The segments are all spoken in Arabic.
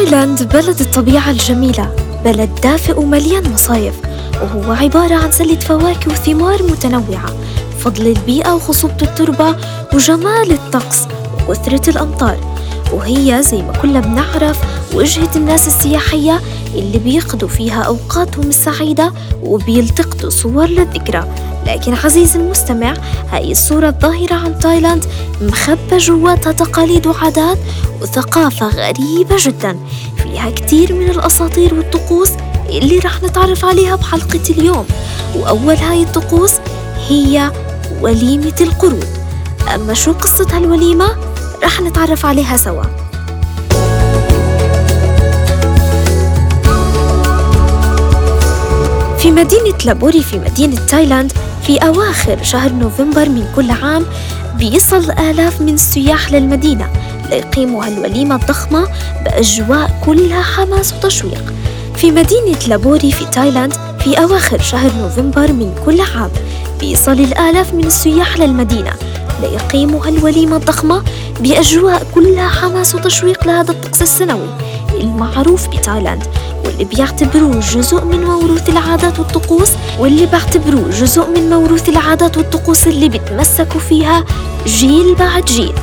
تايلاند بلد الطبيعة الجميلة بلد دافئ ومليان مصايف وهو عبارة عن سلة فواكه وثمار متنوعة فضل البيئة وخصوبة التربة وجمال الطقس وكثرة الأمطار وهي زي ما كلنا بنعرف وجهة الناس السياحية اللي بيقضوا فيها أوقاتهم السعيدة وبيلتقطوا صور للذكرى. لكن عزيزي المستمع هاي الصورة الظاهرة عن تايلاند مخبى جواتها تقاليد وعادات وثقافة غريبة جدا فيها كتير من الأساطير والطقوس اللي رح نتعرف عليها بحلقة اليوم. وأول هاي الطقوس هي وليمة القرود. أما شو قصة هالوليمة؟ رح نتعرف عليها سوا. في مدينة لابوري في مدينة تايلاند في أواخر شهر نوفمبر من كل عام بيصل آلاف من السياح للمدينة ليقيموا هالوليمة الضخمة بأجواء كلها حماس وتشويق. في مدينة لابوري في تايلاند في أواخر شهر نوفمبر من كل عام بيصل الآلاف من السياح للمدينة ليقيموا هالوليمة الضخمة بأجواء كلها حماس وتشويق لهذا الطقس السنوي المعروف بتايلاند. بيعتبروه جزء من موروث العادات والطقوس واللي بيعتبروه جزء من موروث العادات والطقوس اللي بيتمسكوا فيها جيل بعد جيل.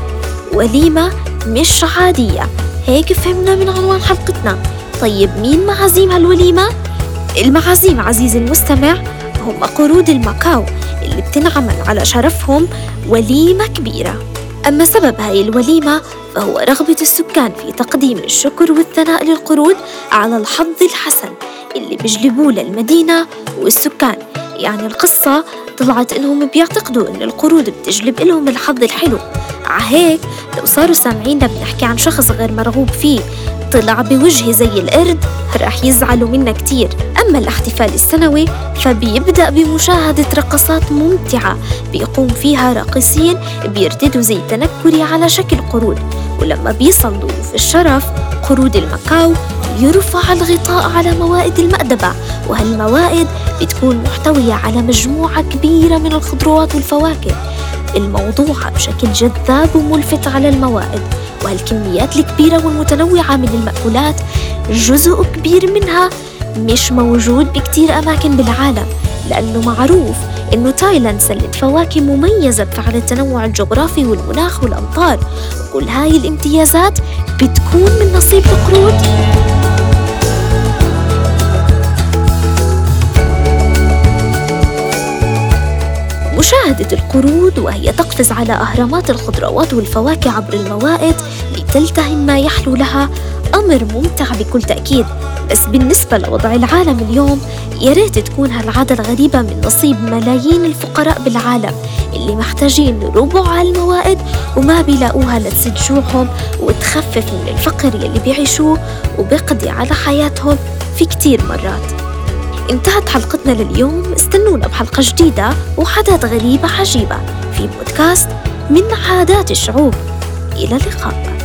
وليمة مش عادية. هيك فهمنا من عنوان حلقتنا. طيب مين معازيم هالوليمة؟ المعازيم عزيزي المستمع هم قرود الماكاو اللي بتنعمل على شرفهم وليمة كبيرة. أما سبب هاي الوليمة فهو رغبة السكان في تقديم الشكر والثناء للقرود على الحظ الحسن اللي بيجلبوه للمدينة والسكان. يعني القصة طلعت إنهم بيعتقدوا إن القرود بتجلب إلهم الحظ الحلو. عهيك لو صاروا سامعيننا بنحكي عن شخص غير مرغوب فيه طلع بوجه زي القرد رح يزعلوا منا كتير. أما الاحتفال السنوي فبيبدأ بمشاهدة رقصات ممتعة بيقوم فيها راقصين بيرتدوا زي تنكري على شكل قرود. ولما بيصل ضيوف الشرف قرود المكاو يرفع الغطاء على موائد المأدبة. وهالموائد بتكون محتوية على مجموعة كبيرة من الخضروات والفواكه. الموضوعة بشكل جذاب وملفت على الموائد. وهالكميات الكبيرة والمتنوعة من المأكولات جزء كبير منها مش موجود بكتير أماكن بالعالم لأنه معروف إنه تايلاند سلة فواكه مميزة بفعل التنوع الجغرافي والمناخ والأمطار. وكل هاي الامتيازات بتكون من نصيب القرود. مشاهدة القرود وهي تقفز على أهرامات الخضروات والفواكه عبر الموائد لتلتهم ما يحلو لها أمر ممتع بكل تأكيد. بس بالنسبة لوضع العالم اليوم يا ريت تكون هالعادة الغريبة من نصيب ملايين الفقراء بالعالم اللي محتاجين ربع هالموائد وما بيلاقوها لتسد جوعهم وتخفف من الفقر يلي بيعيشوه وبيقضي على حياتهم في كتير مرات. انتهت حلقتنا لليوم. استنونا بحلقة جديدة وعادات غريبة عجيبة في بودكاست من عادات الشعوب. إلى اللقاء.